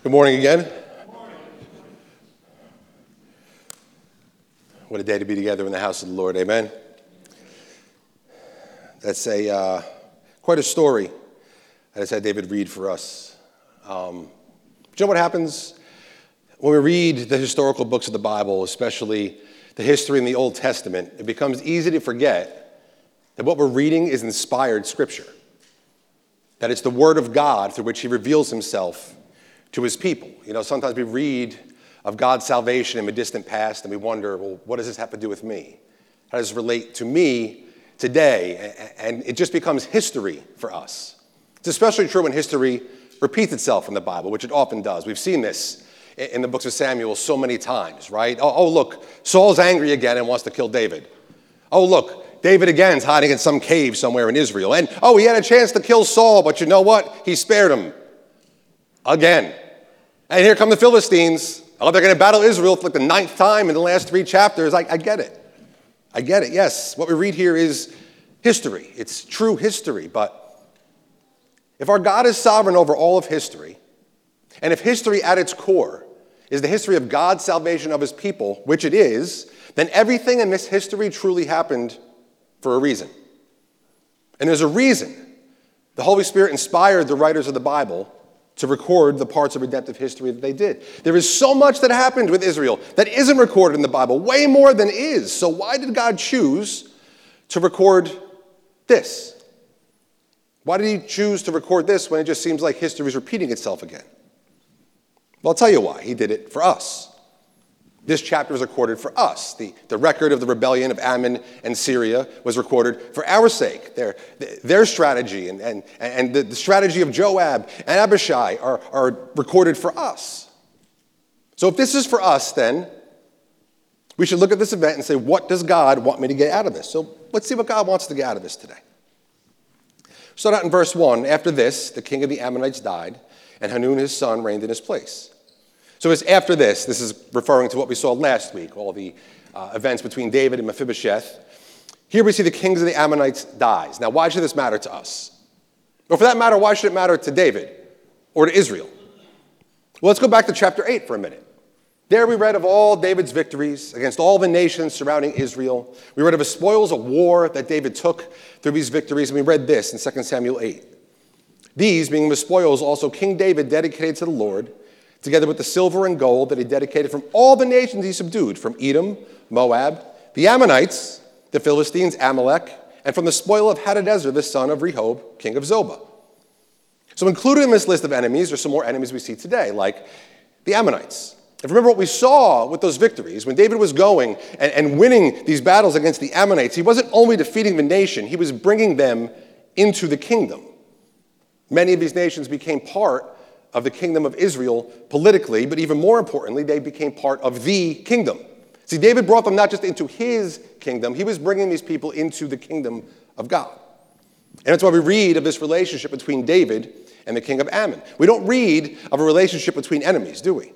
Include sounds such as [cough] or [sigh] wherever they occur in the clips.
Good morning again. What a day to be together in the house of the Lord. Amen. That's a uh, quite a story. I just had David read for us. Um, you know what happens when we read the historical books of the Bible, especially the history in the Old Testament? It becomes easy to forget that what we're reading is inspired scripture. That it's the Word of God through which He reveals Himself to his people. You know, sometimes we read of God's salvation in a distant past and we wonder, well, what does this have to do with me? How does this relate to me today? And it just becomes history for us. It's especially true when history repeats itself in the Bible, which it often does. We've seen this in the books of Samuel so many times, right? Oh, oh look, Saul's angry again and wants to kill David. Oh, look, David again is hiding in some cave somewhere in Israel. And oh, he had a chance to kill Saul, but you know what? He spared him again. And here come the Philistines. Oh, they're going to battle Israel for like the ninth time in the last three chapters. I, I get it. I get it. Yes, what we read here is history. It's true history. But if our God is sovereign over all of history, and if history at its core is the history of God's salvation of his people, which it is, then everything in this history truly happened for a reason. And there's a reason. The Holy Spirit inspired the writers of the Bible to record the parts of redemptive history that they did. There is so much that happened with Israel that isn't recorded in the Bible, way more than is. So, why did God choose to record this? Why did He choose to record this when it just seems like history is repeating itself again? Well, I'll tell you why. He did it for us. This chapter is recorded for us. The, the record of the rebellion of Ammon and Syria was recorded for our sake. Their, their strategy and, and, and the, the strategy of Joab and Abishai are, are recorded for us. So if this is for us, then we should look at this event and say, what does God want me to get out of this? So let's see what God wants to get out of this today. Start out in verse 1. After this, the king of the Ammonites died, and Hanun his son reigned in his place. So it's after this, this is referring to what we saw last week, all the uh, events between David and Mephibosheth. Here we see the kings of the Ammonites dies. Now, why should this matter to us? Or for that matter, why should it matter to David or to Israel? Well, let's go back to chapter 8 for a minute. There we read of all David's victories against all the nations surrounding Israel. We read of the spoils of war that David took through these victories, and we read this in 2 Samuel 8. These, being the spoils, also King David dedicated to the Lord together with the silver and gold that he dedicated from all the nations he subdued, from Edom, Moab, the Ammonites, the Philistines, Amalek, and from the spoil of Hadadezer, the son of Rehob, king of Zobah. So, included in this list of enemies are some more enemies we see today, like the Ammonites. And remember what we saw with those victories. When David was going and, and winning these battles against the Ammonites, he wasn't only defeating the nation, he was bringing them into the kingdom. Many of these nations became part of the kingdom of Israel politically, but even more importantly, they became part of the kingdom. See, David brought them not just into his kingdom, he was bringing these people into the kingdom of God. And that's why we read of this relationship between David and the king of Ammon. We don't read of a relationship between enemies, do we?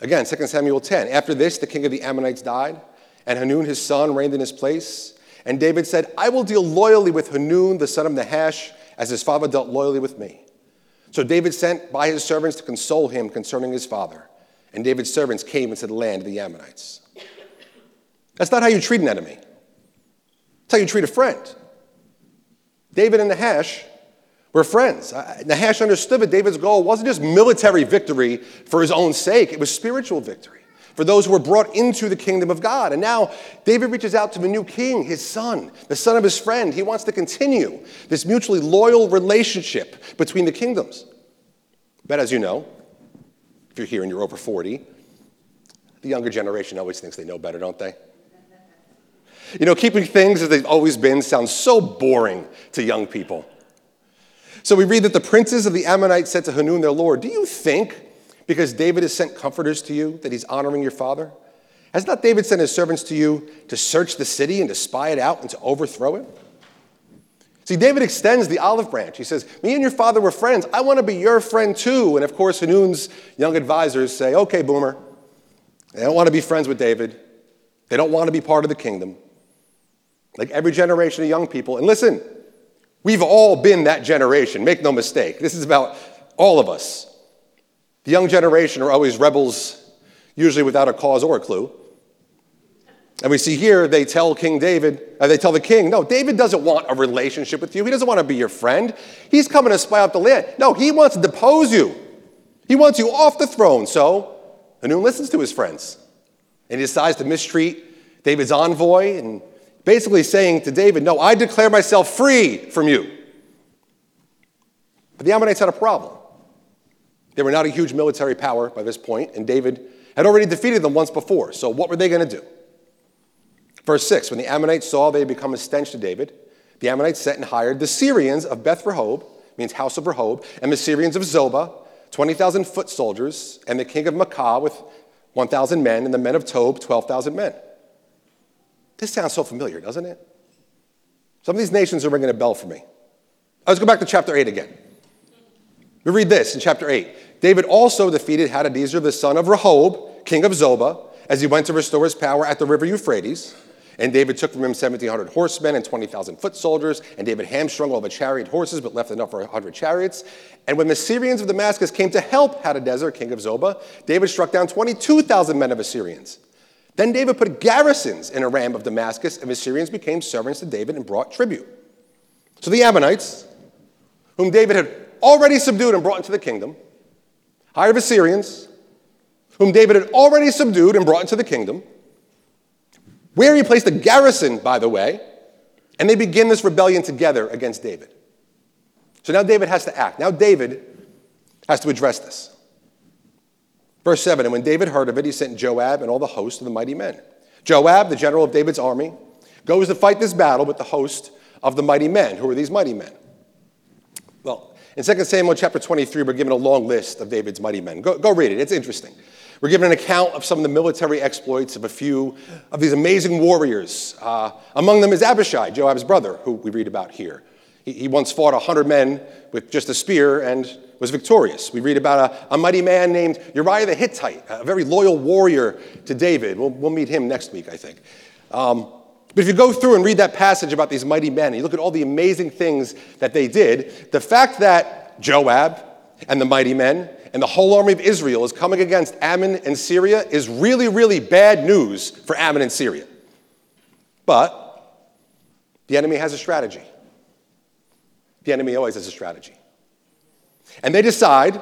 Again, 2 Samuel 10. After this, the king of the Ammonites died, and Hanun, his son, reigned in his place. And David said, I will deal loyally with Hanun, the son of Nahash, as his father dealt loyally with me. So David sent by his servants to console him concerning his father. And David's servants came into the land of the Ammonites. That's not how you treat an enemy. That's how you treat a friend. David and Nahash were friends. Nahash understood that David's goal wasn't just military victory for his own sake, it was spiritual victory for those who were brought into the kingdom of God. And now David reaches out to the new king, his son, the son of his friend. He wants to continue this mutually loyal relationship between the kingdoms. But as you know, if you're here and you're over 40, the younger generation always thinks they know better, don't they? You know, keeping things as they've always been sounds so boring to young people. So we read that the princes of the Ammonites said to Hanun, their lord, Do you think because David has sent comforters to you, that he's honoring your father? Has not David sent his servants to you to search the city and to spy it out and to overthrow it? See, David extends the olive branch. He says, Me and your father were friends. I want to be your friend too. And of course, Hanun's young advisors say, Okay, boomer. They don't want to be friends with David, they don't want to be part of the kingdom. Like every generation of young people. And listen, we've all been that generation. Make no mistake. This is about all of us. The young generation are always rebels, usually without a cause or a clue. And we see here they tell King David, uh, they tell the king, no, David doesn't want a relationship with you. He doesn't want to be your friend. He's coming to spy out the land. No, he wants to depose you. He wants you off the throne. So Hanun listens to his friends and he decides to mistreat David's envoy and basically saying to David, No, I declare myself free from you. But the Ammonites had a problem. They were not a huge military power by this point, and David had already defeated them once before. So, what were they going to do? Verse 6 When the Ammonites saw they had become a stench to David, the Ammonites sent and hired the Syrians of Beth Rehob, means house of Rehob, and the Syrians of Zobah, 20,000 foot soldiers, and the king of Maacah with 1,000 men, and the men of Tob, 12,000 men. This sounds so familiar, doesn't it? Some of these nations are ringing a bell for me. Let's go back to chapter 8 again. We read this in chapter 8. David also defeated Hadadezer, the son of Rehob, king of Zobah, as he went to restore his power at the river Euphrates. And David took from him 1,700 horsemen and 20,000 foot soldiers. And David hamstrung all the chariot horses, but left enough for 100 chariots. And when the Syrians of Damascus came to help Hadadezer, king of Zobah, David struck down 22,000 men of Assyrians. Then David put garrisons in Aram of Damascus, and the Assyrians became servants to David and brought tribute. So the Ammonites, whom David had already subdued and brought into the kingdom, hired Assyrians, whom David had already subdued and brought into the kingdom, where he placed a garrison, by the way, and they begin this rebellion together against David. So now David has to act. Now David has to address this. Verse 7 And when David heard of it, he sent Joab and all the host of the mighty men. Joab, the general of David's army, goes to fight this battle with the host of the mighty men. Who are these mighty men? In 2 Samuel chapter 23, we're given a long list of David's mighty men. Go, go read it, it's interesting. We're given an account of some of the military exploits of a few of these amazing warriors. Uh, among them is Abishai, Joab's brother, who we read about here. He, he once fought 100 men with just a spear and was victorious. We read about a, a, mighty man named Uriah the Hittite, a very loyal warrior to David. We'll, we'll meet him next week, I think. Um, but if you go through and read that passage about these mighty men, and you look at all the amazing things that they did, the fact that Joab and the mighty men and the whole army of Israel is coming against Ammon and Syria is really, really bad news for Ammon and Syria. But the enemy has a strategy. The enemy always has a strategy. And they decide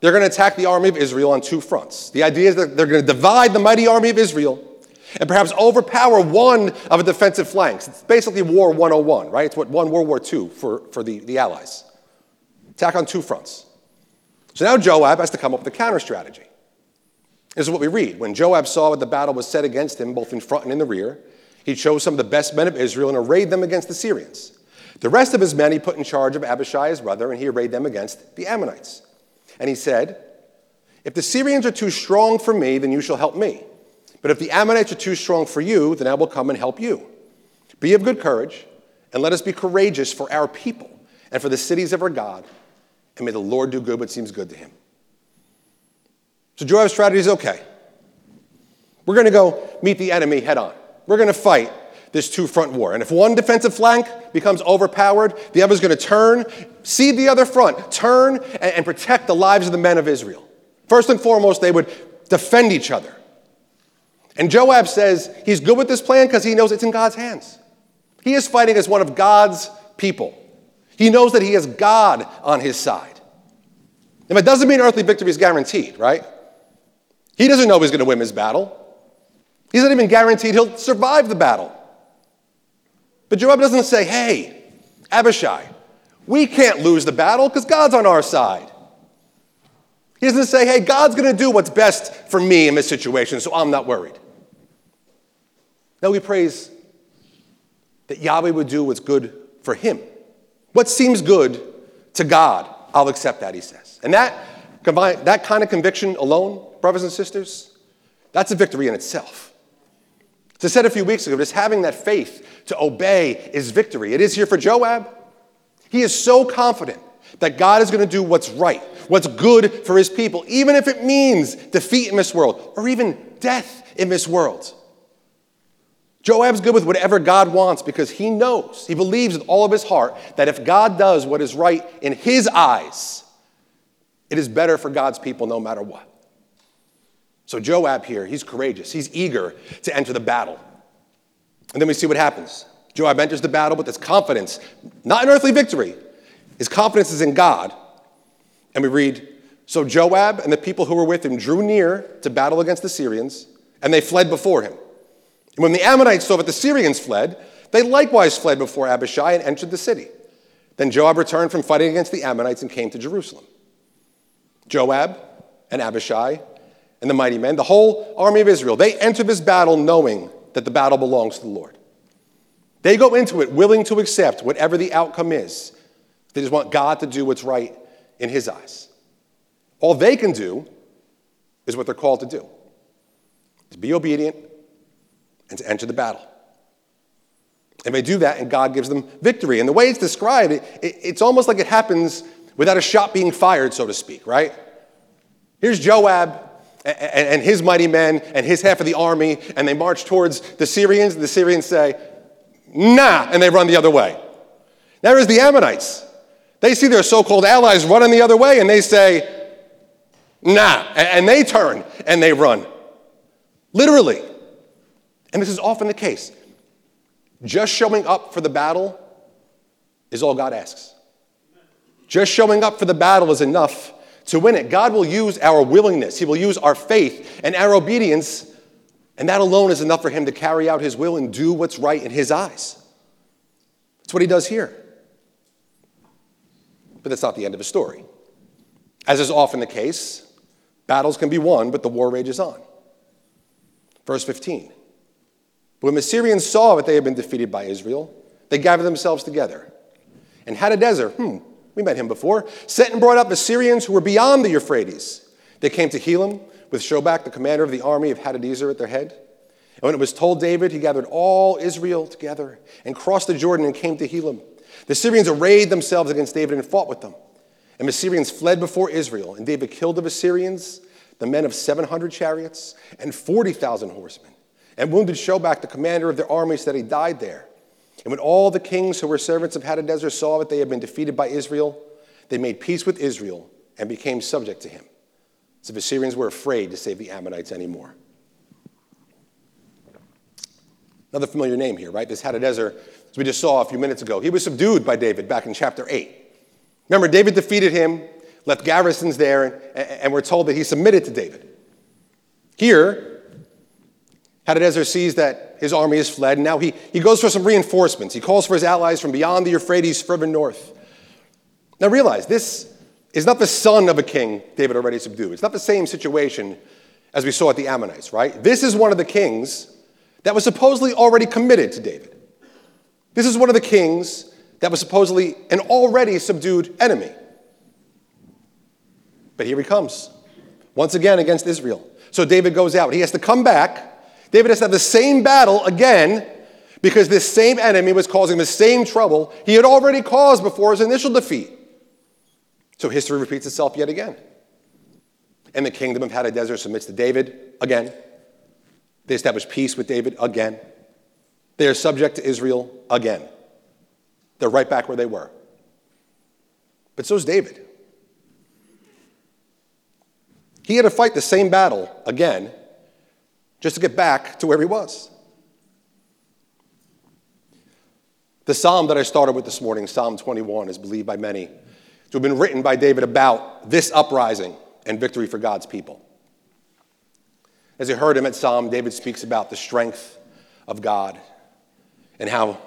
they're going to attack the army of Israel on two fronts. The idea is that they're going to divide the mighty army of Israel and perhaps overpower one of the defensive flanks. It's basically War 101, right? It's what won World War II for, for the, the Allies. Attack on two fronts. So now Joab has to come up with a counter strategy. This is what we read. When Joab saw that the battle was set against him, both in front and in the rear, he chose some of the best men of Israel and arrayed them against the Syrians. The rest of his men he put in charge of Abishai, his brother, and he arrayed them against the Ammonites. And he said, If the Syrians are too strong for me, then you shall help me. But if the Ammonites are too strong for you, then I will come and help you. Be of good courage, and let us be courageous for our people and for the cities of our God and may the Lord do good what seems good to him. So Joab's strategy is okay. We're going to go meet the enemy head on. We're going to fight this two front war. And if one defensive flank becomes overpowered, the other's going to turn, see the other front, turn, and, and protect the lives of the men of Israel. First and foremost, they would defend each other. And Joab says he's good with this plan because he knows it's in God's hands. He is fighting as one of God's people. He knows that he has God on his side. And it doesn't mean earthly victory is guaranteed, right? He doesn't know he's going to win his battle. He's not even guaranteed he'll survive the battle. But Joab doesn't say, hey, Abishai, we can't lose the battle because God's on our side. He doesn't say, hey, God's going to do what's best for me in this situation, so I'm not worried. No, he prays that Yahweh would do what's good for him. What seems good to God, I'll accept that, he says. And that, that kind of conviction alone, brothers and sisters, that's a victory in itself. As I said a few weeks ago, just having that faith to obey is victory. It is here for Joab. He is so confident that God is going to do what's right, what's good for his people, even if it means defeat in this world or even death in this world. Joab's good with whatever God wants because he knows, he believes with all of his heart that if God does what is right in his eyes, It is better for God's people no matter what. So Joab here, he's courageous. He's eager to enter the battle. And then we see what happens. Joab enters the battle with his confidence, not in earthly victory. His confidence is in God. And we read So Joab and the people who were with him drew near to battle against the Syrians, and they fled before him. And when the Ammonites saw that the Syrians fled, they likewise fled before Abishai and entered the city. Then Joab returned from fighting against the Ammonites and came to Jerusalem. Joab and Abishai and the mighty men, the whole army of Israel, they enter this battle knowing that the battle belongs to the Lord. They go into it willing to accept whatever the outcome is. They just want God to do what's right in His eyes. All they can do is what they're called to do to be obedient and to enter the battle. And they do that, and God gives them victory. And the way it's described, it, it, it's almost like it happens without a shot being fired, so to speak, right? Here's Joab and, and his mighty men and his half of the army, and they march towards the Syrians, and the Syrians say, nah, and they run the other way. There is the Ammonites. They see their so called allies running the other way, and they say, nah, and they turn and they run. Literally. And this is often the case. Just showing up for the battle is all God asks. Just showing up for the battle is enough to win it. God will use our willingness, He will use our faith and our obedience, and that alone is enough for Him to carry out His will and do what's right in His eyes. That's what He does here. But that's not the end of the story. As is often the case, battles can be won, but the war rages on. Verse 15. But when the Syrians saw that they had been defeated by Israel, they gathered themselves together. And Hadadezer, hmm, we met him before, sent and brought up Assyrians who were beyond the Euphrates. They came to Helam with Shobach, the commander of the army of Hadadezer, at their head. And when it was told David, he gathered all Israel together and crossed the Jordan and came to Helam. The Syrians arrayed themselves against David and fought with them. And the Syrians fled before Israel, and David killed of Assyrians the men of 700 chariots and 40,000 horsemen, and wounded Shobach, the commander of their armies, that he died there. And when all the kings who were servants of Hadadezer saw that they had been defeated by Israel, they made peace with Israel and became subject to him. So the Syrians were afraid to save the Ammonites anymore. Another familiar name here, right? This Hadadezer, as we just saw a few minutes ago, he was subdued by David back in chapter 8. Remember, David defeated him, left garrisons there, and, and we're told that he submitted to David. Here, Hadadezer sees that his army has fled, and now he, he goes for some reinforcements. He calls for his allies from beyond the Euphrates, further north. Now realize, this is not the son of a king David already subdued. It's not the same situation as we saw at the Ammonites, right? This is one of the kings that was supposedly already committed to David. This is one of the kings that was supposedly an already subdued enemy. But here he comes, once again against Israel. So David goes out. He has to come back David has to have the same battle again because this same enemy was causing the same trouble he had already caused before his initial defeat. So history repeats itself yet again. And the kingdom of Hadadezer submits to David again. They establish peace with David again. They are subject to Israel again. They're right back where they were. But so is David. He had to fight the same battle again just to get back to where he was. The psalm that I started with this morning, Psalm 21, is believed by many to have been written by David about this uprising and victory for God's people. As you heard him at Psalm, David speaks about the strength of God and how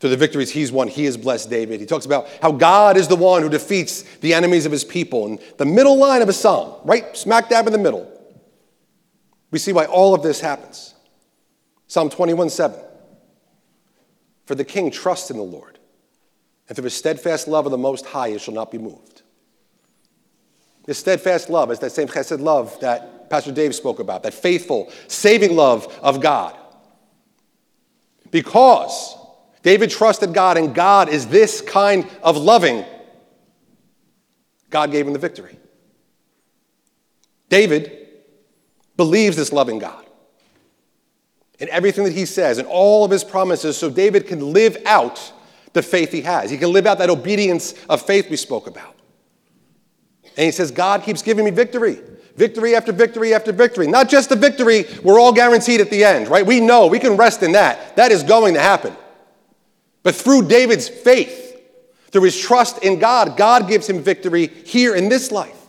through the victories he's won, he has blessed David. He talks about how God is the one who defeats the enemies of his people. And the middle line of a psalm, right smack dab in the middle, we see why all of this happens. Psalm 21 7. For the king trusts in the Lord, and through his steadfast love of the Most High, he shall not be moved. This steadfast love is that same chesed love that Pastor Dave spoke about, that faithful, saving love of God. Because David trusted God, and God is this kind of loving, God gave him the victory. David believes this loving God in everything that he says and all of his promises so David can live out the faith he has. He can live out that obedience of faith we spoke about. And he says, God keeps giving me victory. Victory after victory after victory. Not just the victory we're all guaranteed at the end, right? We know, we can rest in that. That is going to happen. But through David's faith, through his trust in God, God gives him victory here in this life.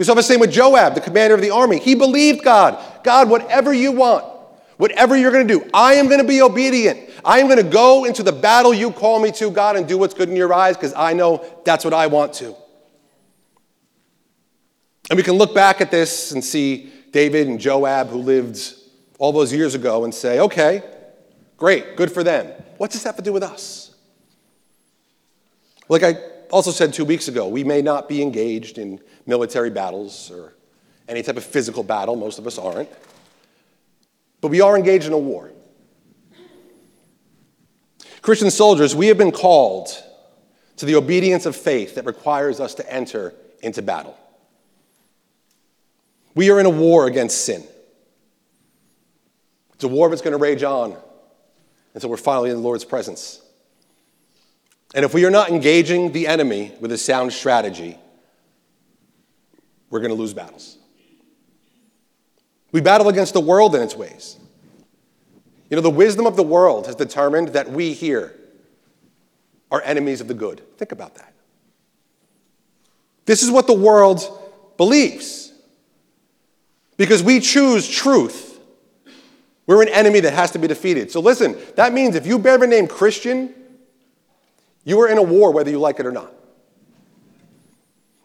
We saw the same with Joab, the commander of the army. He believed God. God, whatever you want, whatever you're going to do, I am going to be obedient. I am going to go into the battle you call me to, God, and do what's good in your eyes because I know that's what I want to. And we can look back at this and see David and Joab, who lived all those years ago, and say, okay, great, good for them. What's this have to do with us? Like I also said two weeks ago, we may not be engaged in military battles or any type of physical battle, most of us aren't, but we are engaged in a war. Christian soldiers, we have been called to the obedience of faith that requires us to enter into battle. We are in a war against sin. It's a war that's going to rage on until we're finally in the Lord's presence. And if we are not engaging the enemy with a sound strategy, we're going to lose battles. We battle against the world in its ways. You know, the wisdom of the world has determined that we here are enemies of the good. Think about that. This is what the world believes. Because we choose truth, we're an enemy that has to be defeated. So listen, that means if you bear the name Christian, you are in a war whether you like it or not.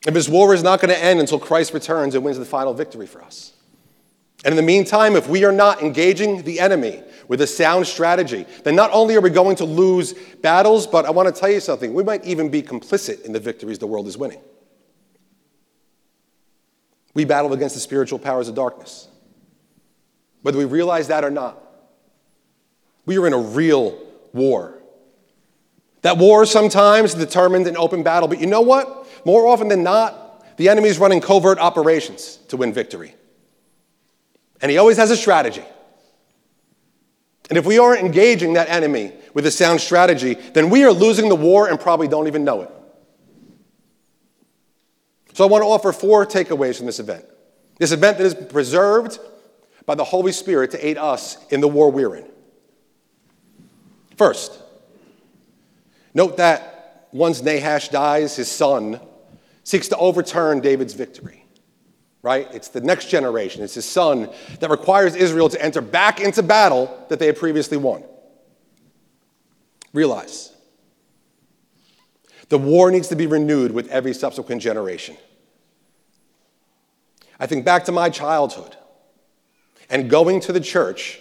And this war is not going to end until Christ returns and wins the final victory for us. And in the meantime, if we are not engaging the enemy with a sound strategy, then not only are we going to lose battles, but I want to tell you something, we might even be complicit in the victories the world is winning. We battle against the spiritual powers of darkness. Whether we realize that or not, we are in a real war. That war sometimes determined an open battle, but you know what? More often than not, the enemy is running covert operations to win victory. And he always has a strategy. And if we aren't engaging that enemy with a sound strategy, then we are losing the war and probably don't even know it. So I want to offer four takeaways from this event. This event that is preserved by the Holy Spirit to aid us in the war we're in. First, note that once Nahash dies, his son seeks to overturn David's victory right? It's the next generation, it's his son that requires Israel to enter back into battle that they had previously won. Realize the war needs to be renewed with every subsequent generation. I think back to my childhood and going to the church,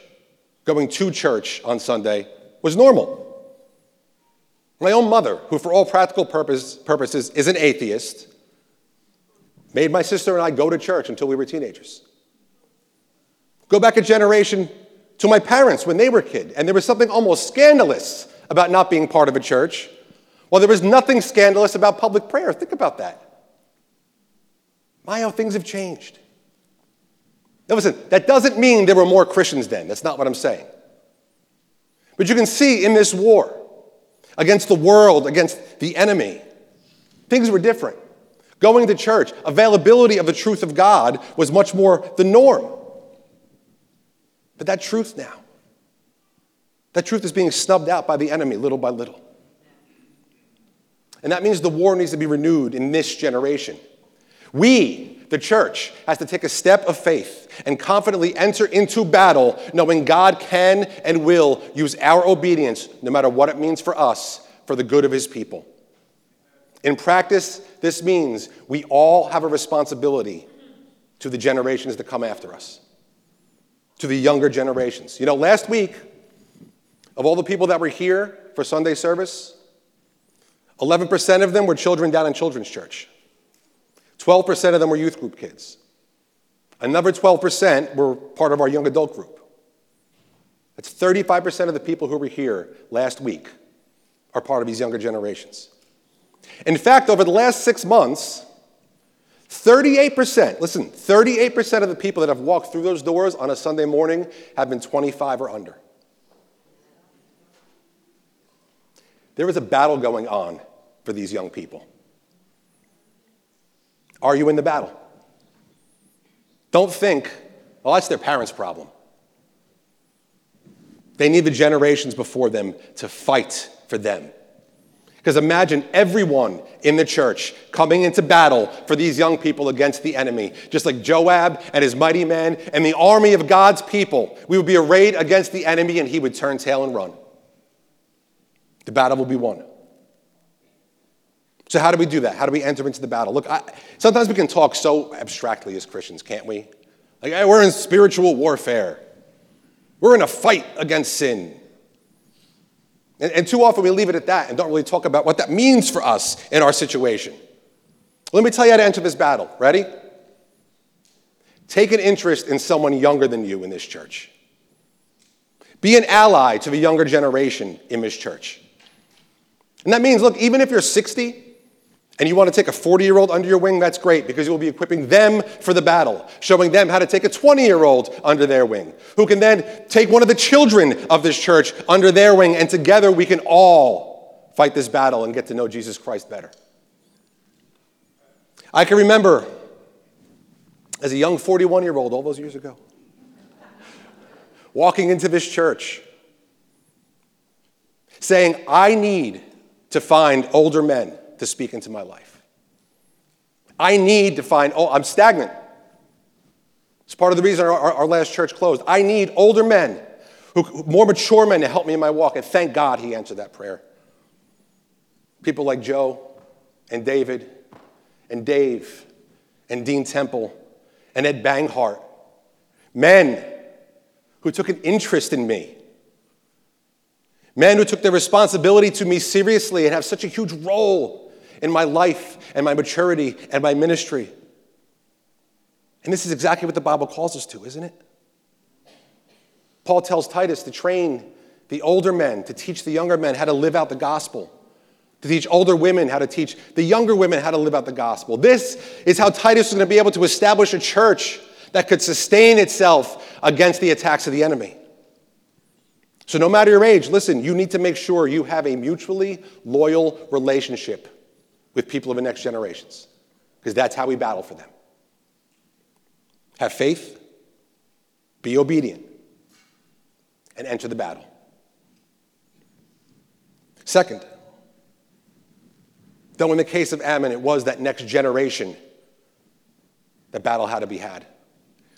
going to church on Sunday was normal. My own mother, who for all practical purpose, purposes is an atheist, made my sister and I go to church until we were teenagers. Go back a generation to my parents when they were kids, and there was something almost scandalous about not being part of a church. Well, there was nothing scandalous about public prayer. Think about that. My, how things have changed. Now, listen, that doesn't mean there were more Christians then. That's not what I'm saying. But you can see in this war against the world, against the enemy, things were different. Going to church, availability of the truth of God was much more the norm. But that truth now, that truth is being snubbed out by the enemy little by little. And that means the war needs to be renewed in this generation. We, the church, has to take a step of faith and confidently enter into battle, knowing God can and will use our obedience, no matter what it means for us, for the good of his people. In practice, this means we all have a responsibility to the generations that come after us, to the younger generations. You know, last week, of all the people that were here for Sunday service, 11% of them were children down in children's church. 12% of them were youth group kids. Another 12% were part of our young adult group. That's 35% of the people who were here last week are part of these younger generations. In fact, over the last six months, 38%, listen, 38% of the people that have walked through those doors on a Sunday morning have been 25 or under. There is a battle going on for these young people. Are you in the battle? Don't think, well, that's their parents' problem. They need the generations before them to fight for them. Because imagine everyone in the church coming into battle for these young people against the enemy, just like Joab and his mighty men and the army of God's people. We would be arrayed against the enemy and he would turn tail and run. The battle will be won. So, how do we do that? How do we enter into the battle? Look, I, sometimes we can talk so abstractly as Christians, can't we? Like, hey, we're in spiritual warfare, we're in a fight against sin. And, and too often we leave it at that and don't really talk about what that means for us in our situation. Let me tell you how to enter this battle. Ready? Take an interest in someone younger than you in this church. Be an ally to the younger generation in this church. And that means, look, even if you're 60 and you want to take a 40 year old under your wing, that's great because you will be equipping them for the battle, showing them how to take a 20 year old under their wing, who can then take one of the children of this church under their wing, and together we can all fight this battle and get to know Jesus Christ better. I can remember as a young 41 year old all those years ago, walking into this church saying, I need to find older men to speak into my life. I need to find, oh, I'm stagnant. It's part of the reason our, our, our last church closed. I need older men, who, more mature men to help me in my walk. And thank God he answered that prayer. People like Joe and David and Dave and Dean Temple and Ed Banghart. Men who took an interest in me. Men who took their responsibility to me seriously and have such a huge role in my life and my maturity and my ministry. And this is exactly what the Bible calls us to, isn't it? Paul tells Titus to train the older men, to teach the younger men how to live out the gospel, to teach older women how to teach the younger women how to live out the gospel. This is how Titus is going to be able to establish a church that could sustain itself against the attacks of the enemy. So, no matter your age, listen, you need to make sure you have a mutually loyal relationship with people of the next generations, because that's how we battle for them. Have faith, be obedient, and enter the battle. Second, though in the case of Ammon, it was that next generation that battle had to be had.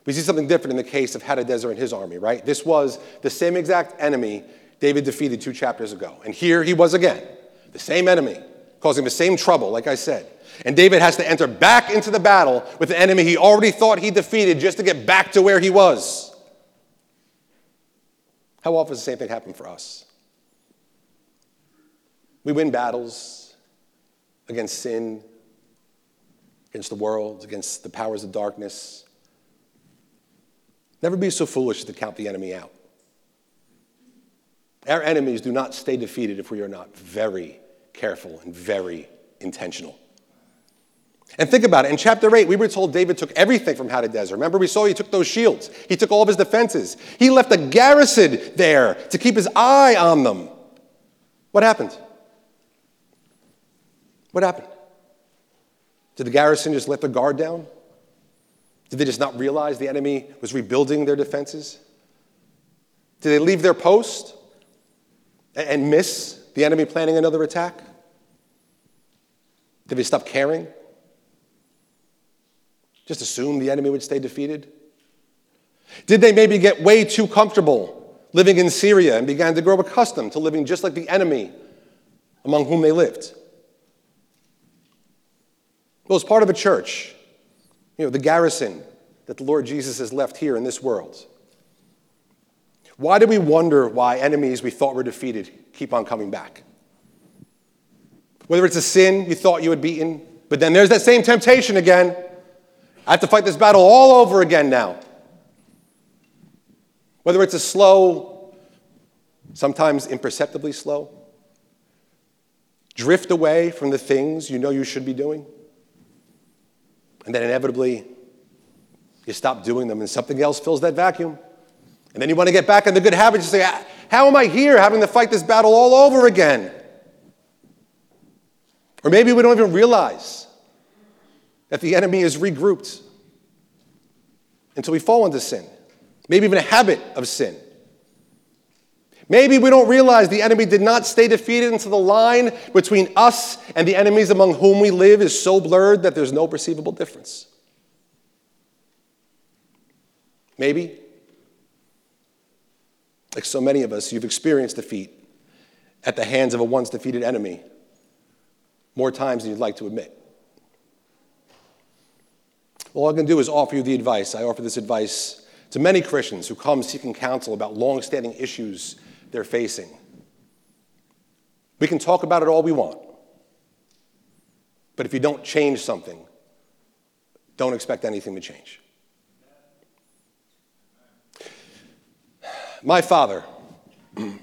We see something different in the case of Hadadezer and his army, right? This was the same exact enemy David defeated two chapters ago. And here he was again, the same enemy causing the same trouble, like I said. And David has to enter back into the battle with the enemy he already thought he defeated just to get back to where he was. How often does the same thing happen for us? We win battles against sin, against the world, against the powers of darkness. Never be so foolish as to count the enemy out. Our enemies do not stay defeated if we are not very careful and very intentional. And think about it. In chapter 8, we were told David took everything from Hadadezer. Remember, we saw he took those shields, he took all of his defenses. He left a garrison there to keep his eye on them. What happened? What happened? Did the garrison just let their guard down? Did they just not realize the enemy was rebuilding their defenses? Did they leave their post and miss the enemy planning another attack? Did they stop caring? Just assume the enemy would stay defeated? Did they maybe get way too comfortable living in Syria and began to grow accustomed to living just like the enemy among whom they lived? Well, as part of a church, you know, the garrison that the Lord Jesus has left here in this world. Why do we wonder why enemies we thought were defeated keep on coming back? Whether it's a sin you thought you had beaten, but then there's that same temptation again. I have to fight this battle all over again now. Whether it's a slow, sometimes imperceptibly slow, drift away from the things you know you should be doing, and then inevitably you stop doing them and something else fills that vacuum. And then you want to get back in the good habits and say, ah, How am I here having to fight this battle all over again? Or maybe we don't even realize that the enemy is regrouped until we fall into sin, maybe even a habit of sin. Maybe we don't realize the enemy did not stay defeated until the line between us and the enemies among whom we live is so blurred that there's no perceivable difference. Maybe, like so many of us, you've experienced defeat at the hands of a once defeated enemy more times than you'd like to admit. All I can do is offer you the advice. I offer this advice to many Christians who come seeking counsel about long-standing issues they're facing. We can talk about it all we want. But if you don't change something, don't expect anything to change. My father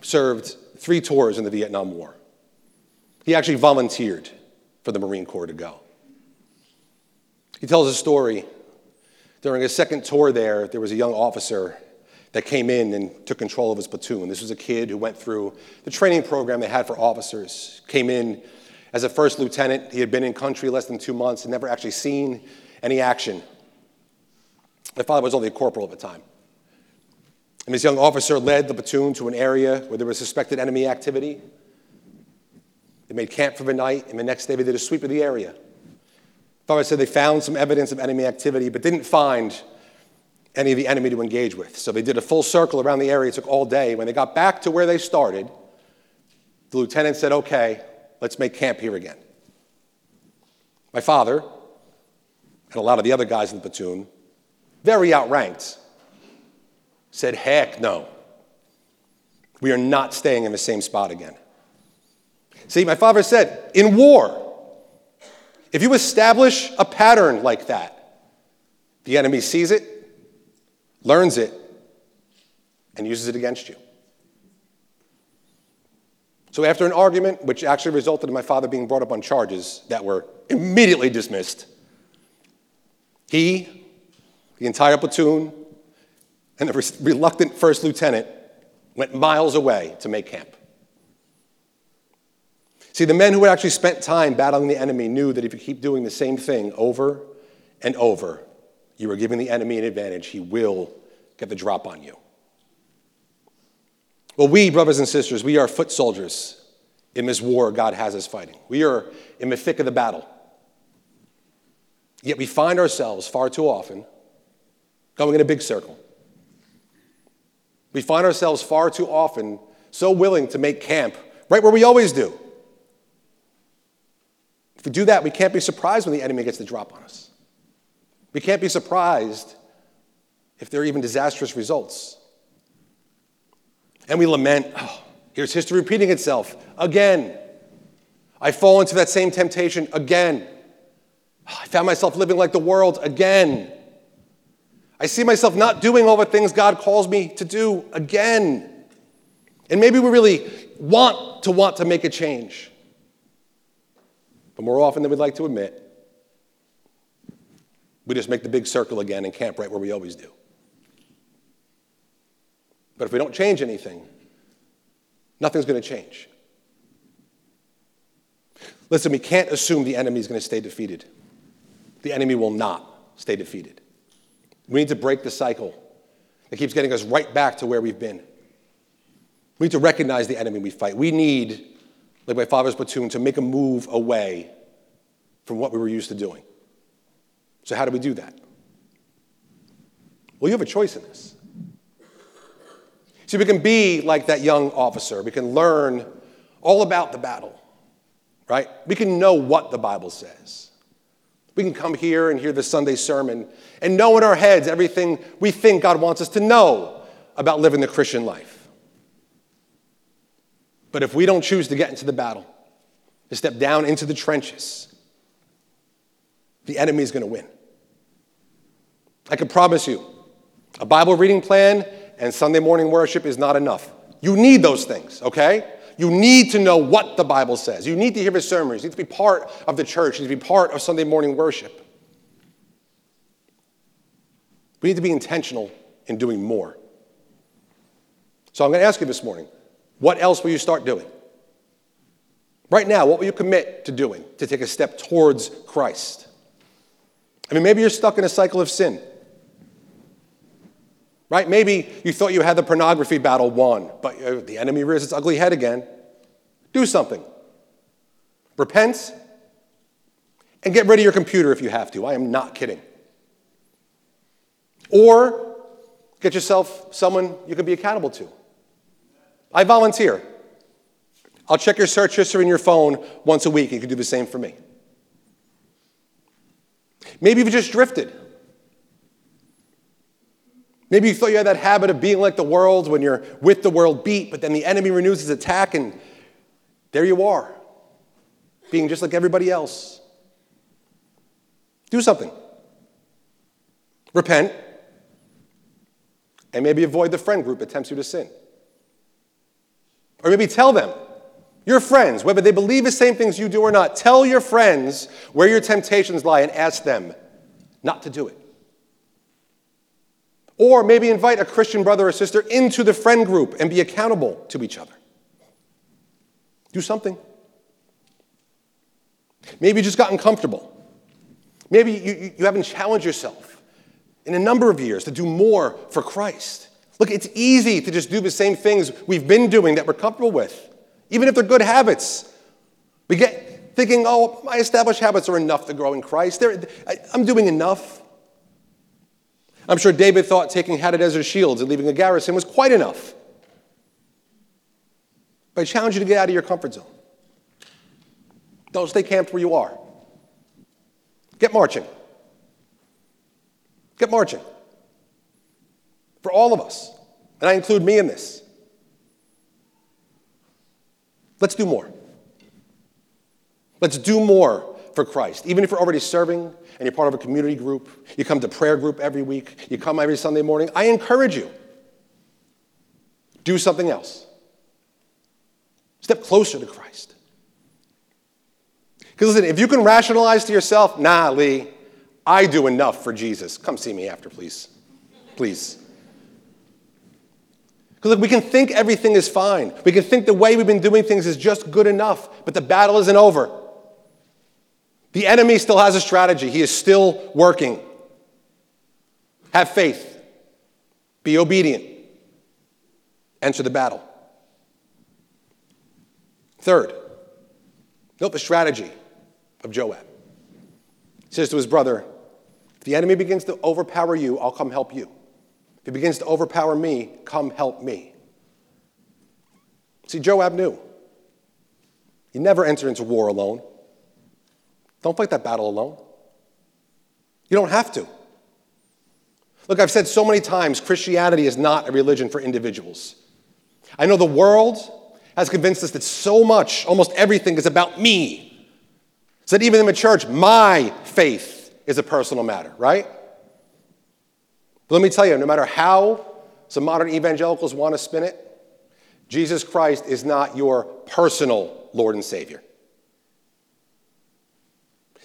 served three tours in the Vietnam War. He actually volunteered for the Marine Corps to go. He tells a story. During his second tour there, there was a young officer that came in and took control of his platoon. This was a kid who went through the training program they had for officers, came in as a first lieutenant. He had been in country less than two months and never actually seen any action. My father was only a corporal at the time. And this young officer led the platoon to an area where there was suspected enemy activity. They made camp for the night, and the next day they did a sweep of the area. Father said they found some evidence of enemy activity, but didn't find any of the enemy to engage with. So they did a full circle around the area. It took all day. When they got back to where they started, the lieutenant said, Okay, let's make camp here again. My father, and a lot of the other guys in the platoon, very outranked, said, Heck no. We are not staying in the same spot again. See, my father said, in war, if you establish a pattern like that, the enemy sees it, learns it, and uses it against you. So, after an argument, which actually resulted in my father being brought up on charges that were immediately dismissed, he, the entire platoon, and the reluctant first lieutenant went miles away to make camp. See, the men who had actually spent time battling the enemy knew that if you keep doing the same thing over and over, you are giving the enemy an advantage. He will get the drop on you. Well, we, brothers and sisters, we are foot soldiers in this war God has us fighting. We are in the thick of the battle. Yet we find ourselves far too often going in a big circle. We find ourselves far too often so willing to make camp right where we always do. If we do that, we can't be surprised when the enemy gets the drop on us. We can't be surprised if there are even disastrous results. And we lament, oh, here's history repeating itself again. I fall into that same temptation again. I found myself living like the world again. I see myself not doing all the things God calls me to do again. And maybe we really want to want to make a change. But more often than we'd like to admit, we just make the big circle again and camp right where we always do. But if we don't change anything, nothing's going to change. Listen, we can't assume the enemy is going to stay defeated. The enemy will not stay defeated. We need to break the cycle that keeps getting us right back to where we've been. We need to recognize the enemy we fight. We need, like my father's platoon, to make a move away from what we were used to doing. So, how do we do that? Well, you have a choice in this. See, we can be like that young officer. We can learn all about the battle, right? We can know what the Bible says. We can come here and hear the Sunday sermon and know in our heads everything we think God wants us to know about living the Christian life. But if we don't choose to get into the battle, to step down into the trenches, the enemy is going to win. I can promise you, a Bible reading plan and Sunday morning worship is not enough. You need those things, okay? You need to know what the Bible says. You need to hear the sermons. You need to be part of the church. You need to be part of Sunday morning worship. We need to be intentional in doing more. So I'm going to ask you this morning what else will you start doing? Right now, what will you commit to doing to take a step towards Christ? I mean, maybe you're stuck in a cycle of sin. Right? Maybe you thought you had the pornography battle won, but uh, the enemy rears its ugly head again. Do something. Repent and get rid of your computer if you have to. I am not kidding. Or get yourself someone you can be accountable to. I volunteer. I'll check your search history in your phone once a week. You can do the same for me. Maybe you've just drifted. Maybe you thought you had that habit of being like the world when you're with the world beat, but then the enemy renews his attack, and there you are, being just like everybody else. Do something. Repent, and maybe avoid the friend group that tempts you to sin. Or maybe tell them, your friends, whether they believe the same things you do or not, tell your friends where your temptations lie and ask them not to do it. Or maybe invite a Christian brother or sister into the friend group and be accountable to each other. Do something. Maybe you just gotten comfortable. Maybe you, you haven't challenged yourself in a number of years to do more for Christ. Look, it's easy to just do the same things we've been doing that we're comfortable with, even if they're good habits. We get thinking, oh, my established habits are enough to grow in Christ. They're, I'm doing enough. I'm sure David thought taking Hadadezer shields and leaving a garrison was quite enough. But I challenge you to get out of your comfort zone. Don't stay camped where you are. Get marching. Get marching. For all of us. And I include me in this. Let's do more. Let's do more for Christ. Even if you're already serving and you're part of a community group, you come to prayer group every week, you come every Sunday morning, I encourage you. Do something else. Step closer to Christ. Because listen, if you can rationalize to yourself, nah, Lee, I do enough for Jesus. Come see me after, please. Please. Because look, we can think everything is fine. We can think the way we've been doing things is just good enough, but the battle isn't over. The enemy still has a strategy, he is still working. Have faith, be obedient, enter the battle. Third, note the strategy of Joab. He says to his brother, If the enemy begins to overpower you, I'll come help you. If he begins to overpower me, come help me. See, Joab knew. You never enter into war alone. Don't fight that battle alone. You don't have to. Look, I've said so many times Christianity is not a religion for individuals. I know the world has convinced us that so much, almost everything, is about me. So that even in the church, my faith is a personal matter, right? But let me tell you, no matter how some modern evangelicals want to spin it, Jesus Christ is not your personal Lord and Savior.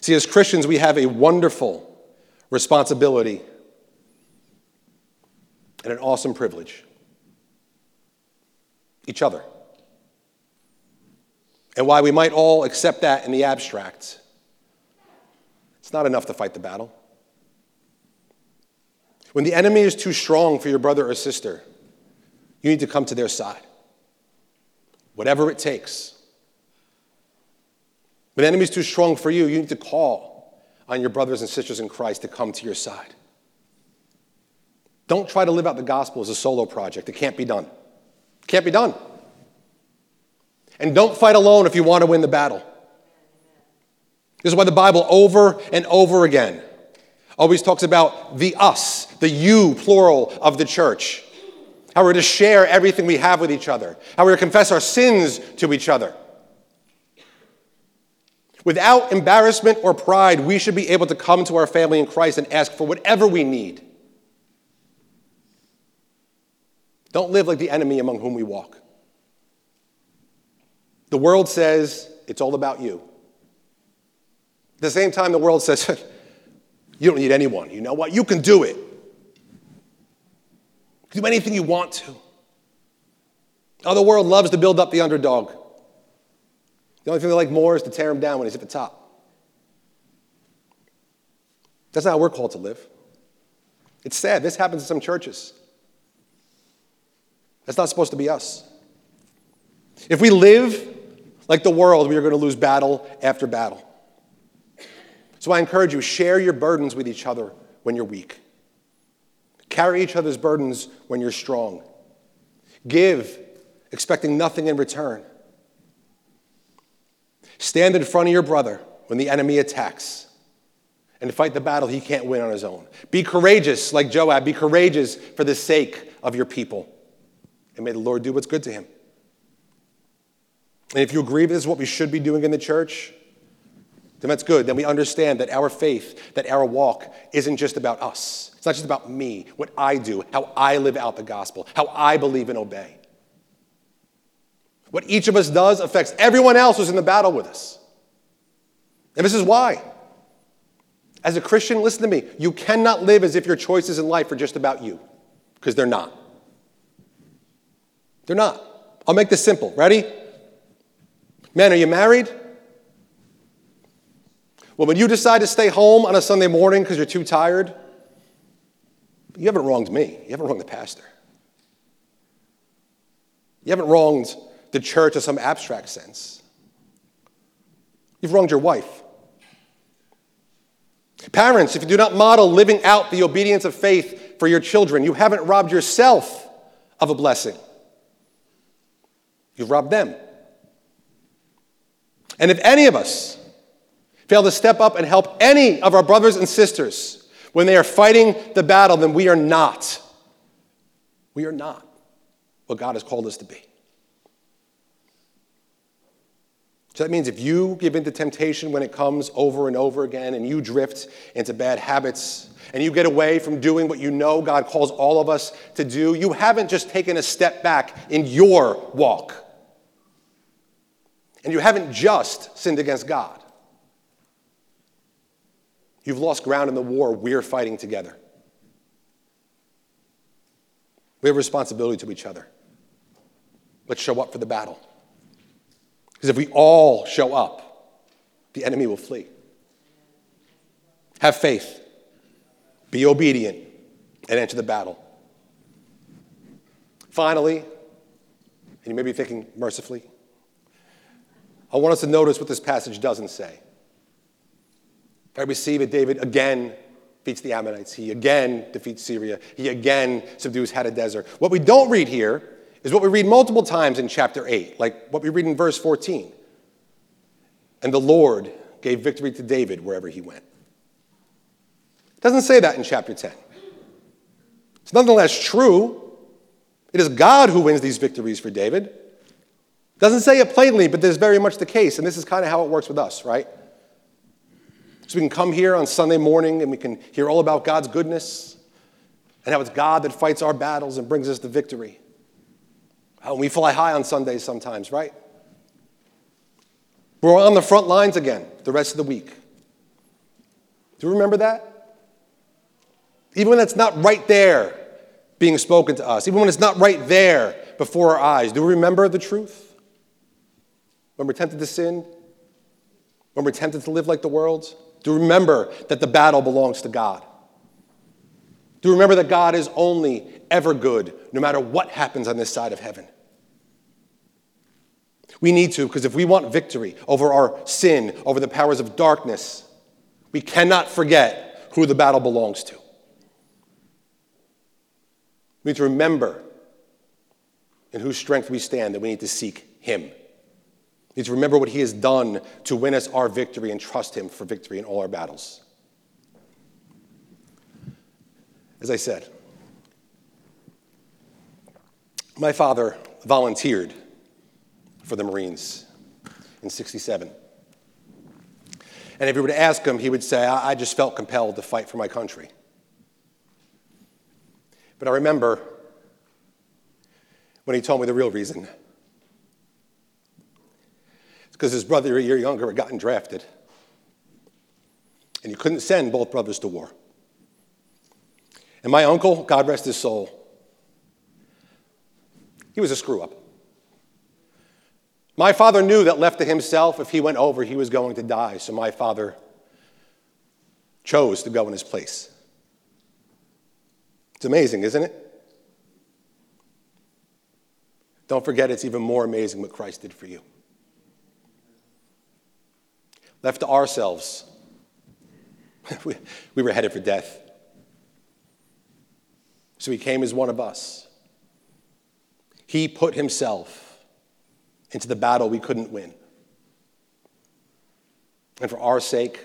See, as Christians, we have a wonderful responsibility and an awesome privilege each other. And while we might all accept that in the abstract, it's not enough to fight the battle. When the enemy is too strong for your brother or sister, you need to come to their side, whatever it takes. When the enemy is too strong for you, you need to call on your brothers and sisters in Christ to come to your side. Don't try to live out the gospel as a solo project. It can't be done. It can't be done. And don't fight alone if you want to win the battle. This is why the Bible over and over again always talks about the us, the you, plural, of the church. How we're to share everything we have with each other, how we're to confess our sins to each other. Without embarrassment or pride, we should be able to come to our family in Christ and ask for whatever we need. Don't live like the enemy among whom we walk. The world says it's all about you. At the same time, the world says, [laughs] you don't need anyone. You know what? You can do it. Do anything you want to. Oh, the world loves to build up the underdog. The only thing they like more is to tear him down when he's at the top. That's not how we're called to live. It's sad. This happens in some churches. That's not supposed to be us. If we live like the world, we are going to lose battle after battle. So I encourage you share your burdens with each other when you're weak. Carry each other's burdens when you're strong. Give, expecting nothing in return. Stand in front of your brother when the enemy attacks and fight the battle he can't win on his own. Be courageous, like Joab. Be courageous for the sake of your people. And may the Lord do what's good to him. And if you agree this is what we should be doing in the church, then that's good. Then we understand that our faith, that our walk isn't just about us. It's not just about me, what I do, how I live out the gospel, how I believe and obey. What each of us does affects everyone else who's in the battle with us. And this is why. As a Christian, listen to me, you cannot live as if your choices in life are just about you, because they're not. They're not. I'll make this simple. Ready? Men, are you married? Well, when you decide to stay home on a Sunday morning because you're too tired, you haven't wronged me. You haven't wronged the pastor. You haven't wronged the church in some abstract sense. You've wronged your wife. Parents, if you do not model living out the obedience of faith for your children, you haven't robbed yourself of a blessing. You've robbed them. And if any of us fail to step up and help any of our brothers and sisters when they are fighting the battle, then we are not. We are not what God has called us to be. So that means if you give in to temptation when it comes over and over again, and you drift into bad habits, and you get away from doing what you know God calls all of us to do, you haven't just taken a step back in your walk. And you haven't just sinned against God. You've lost ground in the war we're fighting together. We have responsibility to each other. Let's show up for the battle. Because if we all show up, the enemy will flee. Have faith, be obedient, and enter the battle. Finally, and you may be thinking mercifully, I want us to notice what this passage doesn't say. I receive it, David again defeats the Ammonites. He again defeats Syria. He again subdues Hadadezer. What we don't read here is what we read multiple times in chapter 8, like what we read in verse 14. And the Lord gave victory to David wherever he went. It doesn't say that in chapter 10. It's nonetheless true. It is God who wins these victories for David. It doesn't say it plainly, but this is very much the case. And this is kind of how it works with us, right? So we can come here on Sunday morning and we can hear all about God's goodness and how it's God that fights our battles and brings us the victory. Oh, we fly high on Sundays sometimes, right? We're on the front lines again the rest of the week. Do you remember that? Even when it's not right there being spoken to us, even when it's not right there before our eyes, do we remember the truth? When we're tempted to sin? When we're tempted to live like the world? Do we remember that the battle belongs to God? Do you remember that God is only ever good, no matter what happens on this side of heaven? We need to, because if we want victory over our sin, over the powers of darkness, we cannot forget who the battle belongs to. We need to remember in whose strength we stand, that we need to seek Him. We need to remember what He has done to win us our victory and trust Him for victory in all our battles. As I said, my father volunteered for the Marines in 67. And if you were to ask him, he would say, I just felt compelled to fight for my country. But I remember when he told me the real reason. It's because his brother, a year younger, had gotten drafted. And you couldn't send both brothers to war. And my uncle, God rest his soul, he was a screw up. My father knew that left to himself, if he went over, he was going to die. So my father chose to go in his place. It's amazing, isn't it? Don't forget, it's even more amazing what Christ did for you. Left to ourselves, [laughs] we were headed for death. So he came as one of us. He put himself into the battle we couldn't win. And for our sake,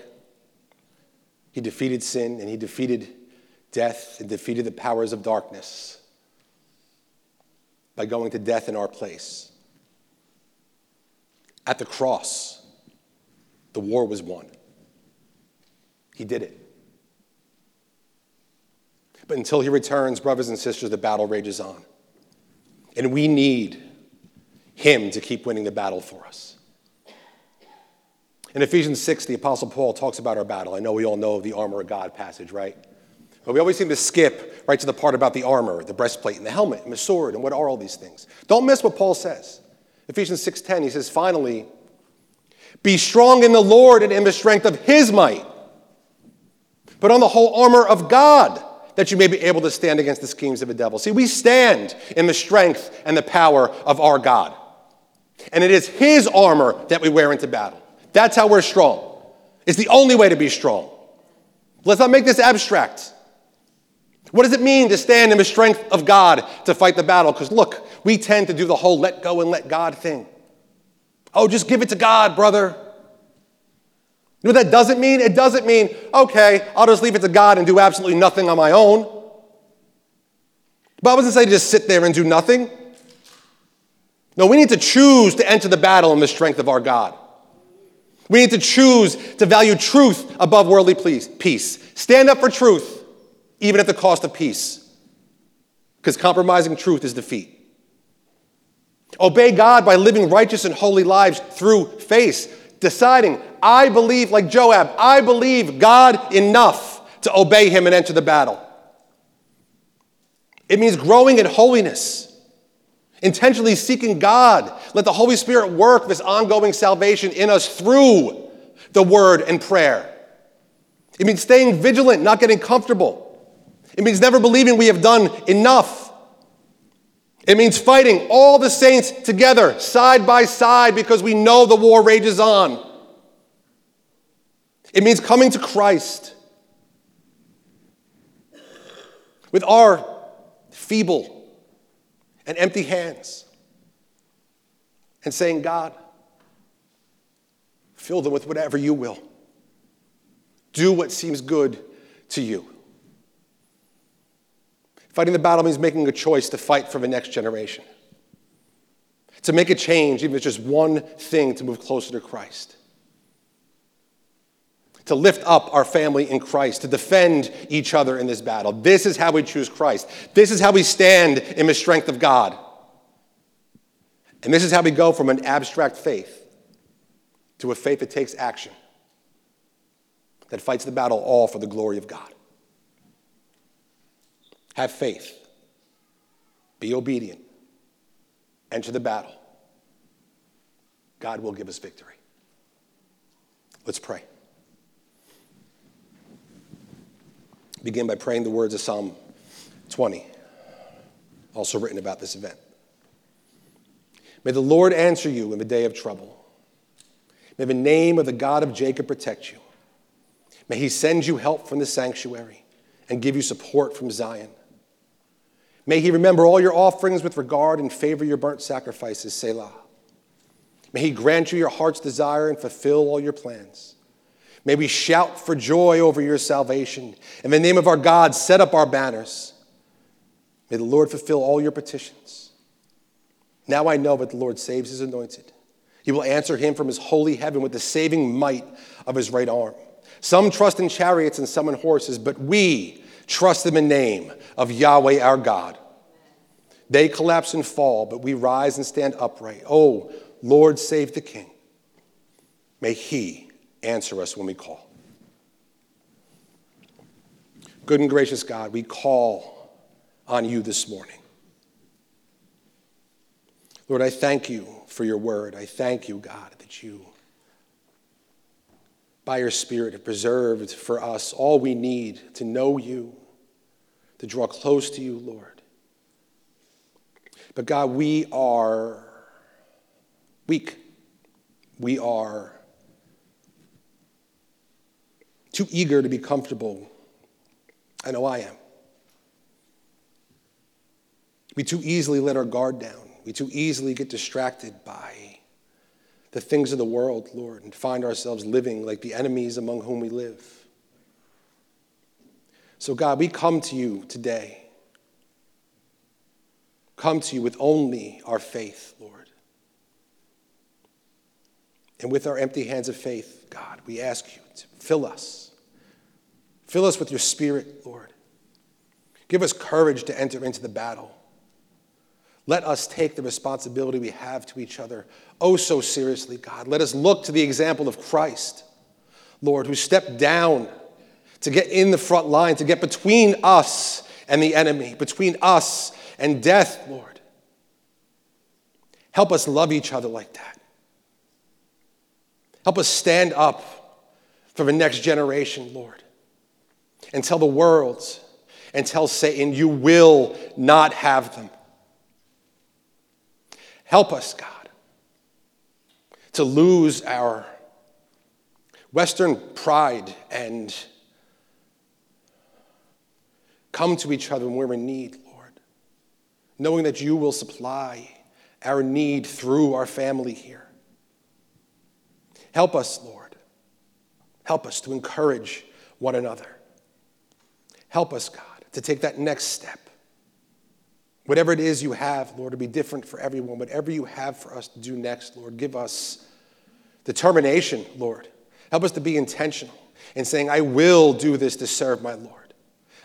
he defeated sin and he defeated death and defeated the powers of darkness by going to death in our place. At the cross, the war was won. He did it. But until he returns, brothers and sisters, the battle rages on. And we need him to keep winning the battle for us. In Ephesians 6, the Apostle Paul talks about our battle. I know we all know the armor of God passage, right? But we always seem to skip right to the part about the armor, the breastplate, and the helmet, and the sword, and what are all these things. Don't miss what Paul says. Ephesians 6:10, he says, finally, be strong in the Lord and in the strength of his might. Put on the whole armor of God that you may be able to stand against the schemes of the devil. See, we stand in the strength and the power of our God. And it is his armor that we wear into battle. That's how we're strong. It's the only way to be strong. Let's not make this abstract. What does it mean to stand in the strength of God to fight the battle? Because look, we tend to do the whole let go and let God thing. Oh, just give it to God, brother. You know what that doesn't mean? It doesn't mean, okay, I'll just leave it to God and do absolutely nothing on my own. The Bible doesn't say just sit there and do nothing. No, we need to choose to enter the battle in the strength of our God. We need to choose to value truth above worldly peace. Stand up for truth, even at the cost of peace, because compromising truth is defeat. Obey God by living righteous and holy lives through faith deciding, I believe, like Joab, I believe God enough to obey him and enter the battle. It means growing in holiness, intentionally seeking God. Let the Holy Spirit work this ongoing salvation in us through the word and prayer. It means staying vigilant, not getting comfortable. It means never believing we have done enough. It means fighting all the saints together, side by side, because we know the war rages on. It means coming to Christ with our feeble and empty hands and saying, God, fill them with whatever you will. Do what seems good to you. Fighting the battle means making a choice to fight for the next generation, to make a change, even if it's just one thing to move closer to Christ, to lift up our family in Christ, to defend each other in this battle. This is how we choose Christ. This is how we stand in the strength of God. And this is how we go from an abstract faith to a faith that takes action, that fights the battle all for the glory of God. Have faith. Be obedient. Enter the battle. God will give us victory. Let's pray. Begin by praying the words of Psalm 20, also written about this event. May the Lord answer you in the day of trouble. May the name of the God of Jacob protect you. May he send you help from the sanctuary and give you support from Zion. May he remember all your offerings with regard and favor your burnt sacrifices, Selah. May he grant you your heart's desire and fulfill all your plans. May we shout for joy over your salvation. In the name of our God, set up our banners. May the Lord fulfill all your petitions. Now I know that the Lord saves his anointed. He will answer him from his holy heaven with the saving might of his right arm. Some trust in chariots and some in horses, but we Trust in the name of Yahweh our God. They collapse and fall, but we rise and stand upright. Oh, Lord, save the King. May he answer us when we call. Good and gracious God, we call on you this morning. Lord, I thank you for your word. I thank you, God, that you by your Spirit, have preserved for us all we need to know you, to draw close to you, Lord. But God, we are weak. We are too eager to be comfortable. I know I am. We too easily let our guard down. We too easily get distracted by the things of the world, Lord, and find ourselves living like the enemies among whom we live. So, God, we come to you today. Come to you with only our faith, Lord. And with our empty hands of faith, God, we ask you to fill us. Fill us with your spirit, Lord. Give us courage to enter into the battle. Let us take the responsibility we have to each other oh so seriously, God. Let us look to the example of Christ, Lord, who stepped down to get in the front line, to get between us and the enemy, between us and death, Lord. Help us love each other like that. Help us stand up for the next generation, Lord, and tell the world and tell Satan, you will not have them. Help us, God, to lose our Western pride and come to each other when we're in need, Lord, knowing that you will supply our need through our family here. Help us, Lord. Help us to encourage one another. Help us, God, to take that next step Whatever it is you have, Lord, to be different for everyone. Whatever you have for us to do next, Lord, give us determination, Lord. Help us to be intentional in saying, I will do this to serve my Lord.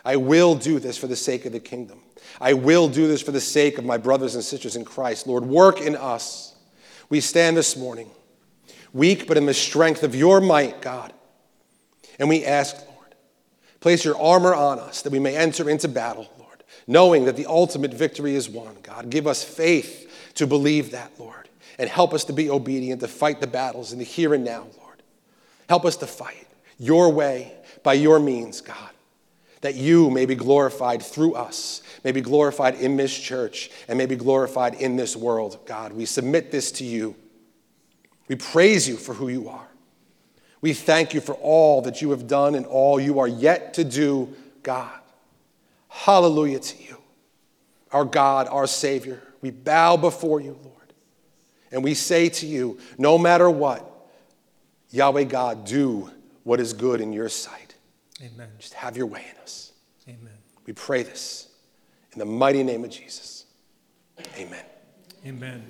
I will do this for the sake of the kingdom. I will do this for the sake of my brothers and sisters in Christ. Lord, work in us. We stand this morning, weak, but in the strength of your might, God. And we ask, Lord, place your armor on us that we may enter into battle Lord, knowing that the ultimate victory is won. God, give us faith to believe that, Lord, and help us to be obedient, to fight the battles in the here and now, Lord. Help us to fight your way by your means, God, that you may be glorified through us, may be glorified in this church, and may be glorified in this world, God. We submit this to you. We praise you for who you are. We thank you for all that you have done and all you are yet to do, God. Hallelujah to you, our God, our Savior. We bow before you, Lord. And we say to you, no matter what, Yahweh God, do what is good in your sight. Amen. Just have your way in us. Amen. We pray this in the mighty name of Jesus. Amen. Amen.